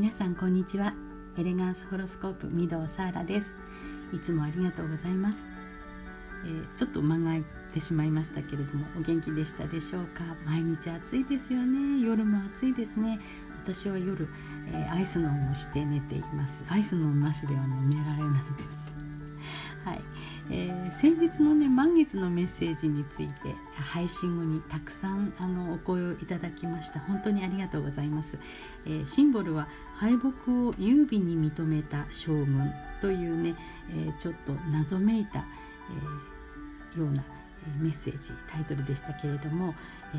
皆さんこんにちは。エレガンスホロスコープ御堂サーラです。いつもありがとうございます、えー、ちょっと間が空いてしまいましたけれどもお元気でしたでしょうか？毎日暑いですよね。夜も暑いですね。私は夜、えー、アイスのをして寝ています。アイスのなしではね寝られないです。はい、えー、先日のね満月のメッセージについて配信後にたくさんあのお声をいただきました本当にありがとうございます、えー、シンボルは敗北を優美に認めた将軍というね、えー、ちょっと謎めいた、えようなメッセージタイトルでしたけれども、え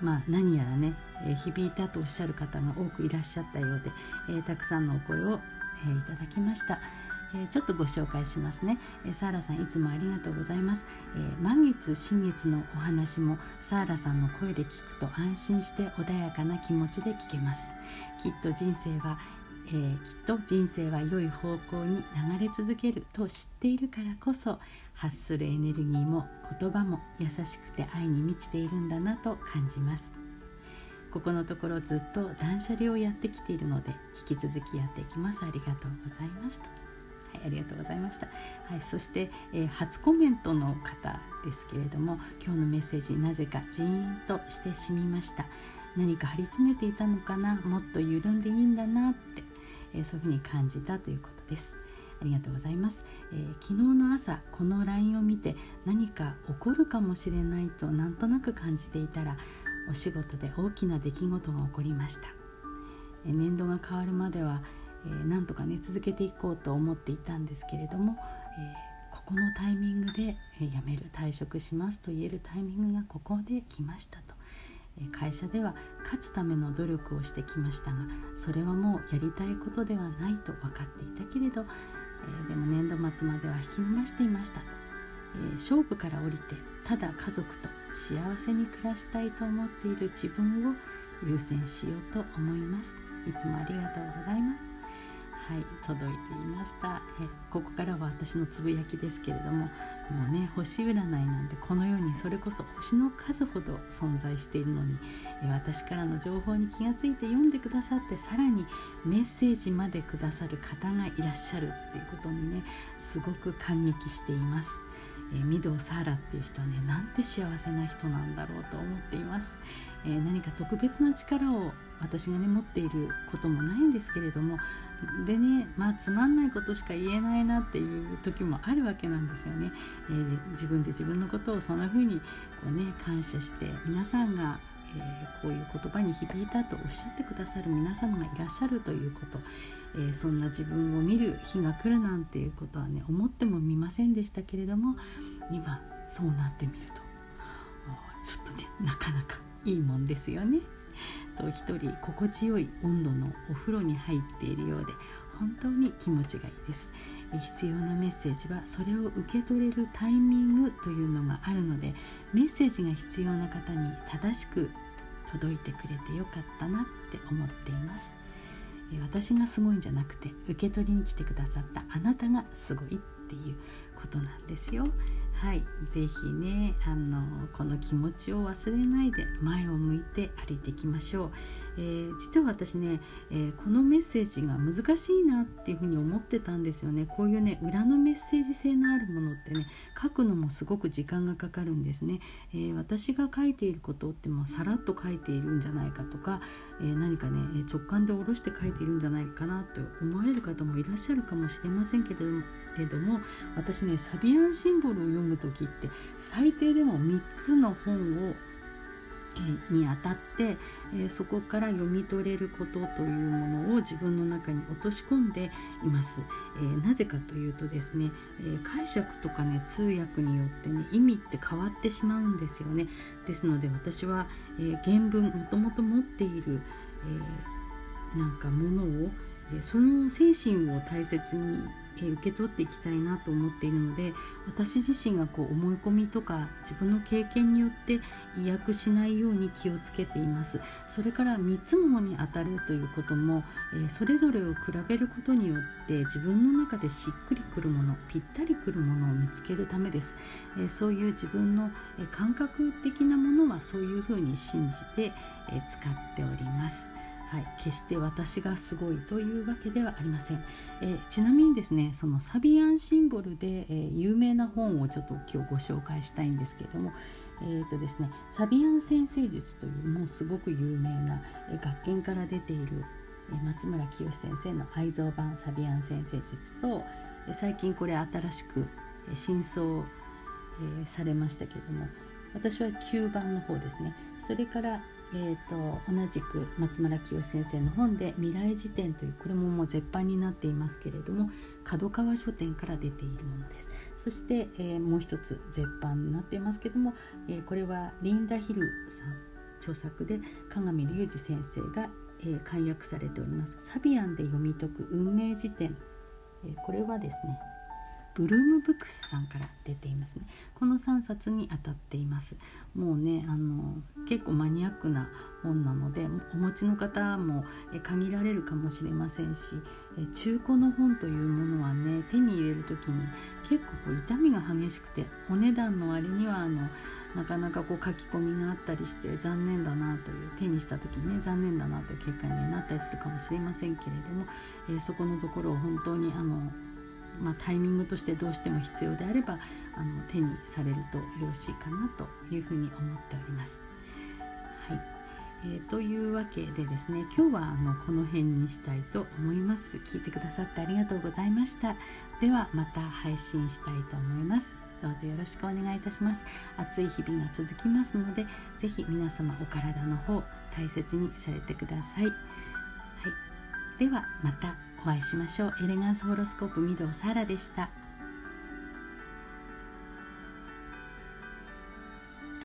まあ、何やらね、え響いたとおっしゃる方が多くいらっしゃったようで、えたくさんのお声を、えいただきました。えちょっとご紹介しますね、えサーラさんいつもありがとうございます、え満月新月のお話もサーラさんの声で聞くと安心して穏やかな気持ちで聞けます。きっと人生はえー、きっと人生は良い方向に流れ続けると知っているからこそ発するエネルギーも言葉も優しくて愛に満ちているんだなと感じます。ここのところずっと断捨離をやってきているので引き続きやっていきます。ありがとうございますと、ありがとうございました。はい、そして、えー、初コメントの方ですけれども、今日のメッセージなぜかジーンとしてしみました。何か張り詰めていたのかな、もっと緩んでいいんだなって、えー、そういうふうに感じたということです。ありがとうございます、えー、昨日の朝この LINE を見て何か起こるかもしれないとなんとなく感じていたらお仕事で大きな出来事が起こりました、えー、年度が変わるまではえー、なんとかね続けていこうと思っていたんですけれども、えー、ここのタイミングで、え、辞める退職しますと言えるタイミングがここで来ましたと。会社では勝つための努力をしてきましたがそれはもうやりたいことではないと分かっていたけれど、えーでも年度末までは引き延ばしていましたと、え勝負から降りてただ家族と幸せに暮らしたいと思っている自分を優先しようと思います。いつもありがとうございます。はい届いていましたえここからは私のつぶやきですけれどももうね星占いなんてこのようにそれこそ星の数ほど存在しているのに私からの情報に気がついて読んでくださってさらにメッセージまでくださる方がいらっしゃるっていうことにねすごく感激しています。えー、御堂サーラっていう人はねなんて幸せな人なんだろうと思っています、えー、何か特別な力を私がね持っていることもないんですけれどもでねまあつまんないことしか言えないなっていう時もあるわけなんですよね、えー、自分で自分のことをそんな風にこうね感謝して皆さんがえー、こういう言葉に響いたとおっしゃってくださる皆様がいらっしゃるということ、えー、そんな自分を見る日が来るなんていうことはね思ってもみませんでしたけれども今そうなってみると。ちょっとねなかなか。いいもんですよね。と一人心地よい温度のお風呂に入っているようで本当に気持ちがいいです必要なメッセージはそれを受け取れるタイミングというのがあるのでメッセージが必要な方に正しく届いてくれてよかったなって思っています私がすごいんじゃなくて受け取りに来てくださったあなたがすごいっていうことなんですよ。はい、ぜひねあのこの気持ちを忘れないで前を向いて歩いていきましょう、えー、実は私ね、えー、このメッセージが難しいなっていうふうに思ってたんですよね。こういうね裏のメッセージ性のあるものってね書くのもすごく時間がかかるんですね、えー、私が書いていることってもうさらっと書いているんじゃないかとか、え何かね直感で下ろして書いているんじゃないかなと思われる方もいらっしゃるかもしれませんけれどもれども私ねサビアンシンボルを読む時って最低でも3つの本をにあたって、えー、そこから読み取れることというものを自分の中に落とし込んでいます、えー、なぜかというとですね、えー、解釈とかね通訳によってね意味って変わってしまうんですよね。ですので私は、え原文もともと持っている、えなんかものをその精神を大切に受け取っていきたいなと思っているので私自身がこう思い込みとか自分の経験によって意訳しないように気をつけています。それから3つの方に当たるということも、えそれぞれを比べることによって自分の中でしっくりくるものぴったりくるものを見つけるためです、えそういう自分の感覚的なものはそういうふうに信じて、え使っております。はい、決して私がすごいというわけではありません、え、ちなみにですねそのサビアンシンボルで、えー、有名な本をちょっと今日ご紹介したいんですけれどもえーとですね、サビアン先生術というもうすごく有名な、え学研から出ている、え松村清先生の愛蔵版サビアン先生術と、え最近これ新しく、え新装、えされましたけれども私は9番の方ですね。それからえーと、同じく松村清先生の本で「未来辞典」というこれももう絶版になっていますけれども角川書店から出ているものです。そして、えー、もう一つ絶版になっていますけども、えー、これはリンダ・ヒルさん著作で鏡隆二先生が、えー、簡約されております「サビアンで読み解く運命辞典」えこれはですねブルームブックスさんから出ていますね。この3冊に当たっています。もうねあの結構マニアックな本なのでお持ちの方も限られるかもしれませんし中古の本というものはね手に入れる時に結構こう痛みが激しくてお値段の割にはあのなかなかこう書き込みがあったりして残念だなという手にした時にね残念だなという結果になったりするかもしれませんけれども、えー、そこのところを本当にあのまあ、タイミングとしてどうしても必要であればあの手にされるとよろしいかなというふうに思っております。はいえー、というわけでですね今日はあのこの辺にしたいと思います。聞いてくださってありがとうございました。ではまた配信したいと思います。どうぞよろしくお願いいたします。暑い日々が続きますので、ぜひ皆様お体の方大切にされてください。はい、ではまた。お会いしましょう。エレガンスホロスコープ御堂サラでした。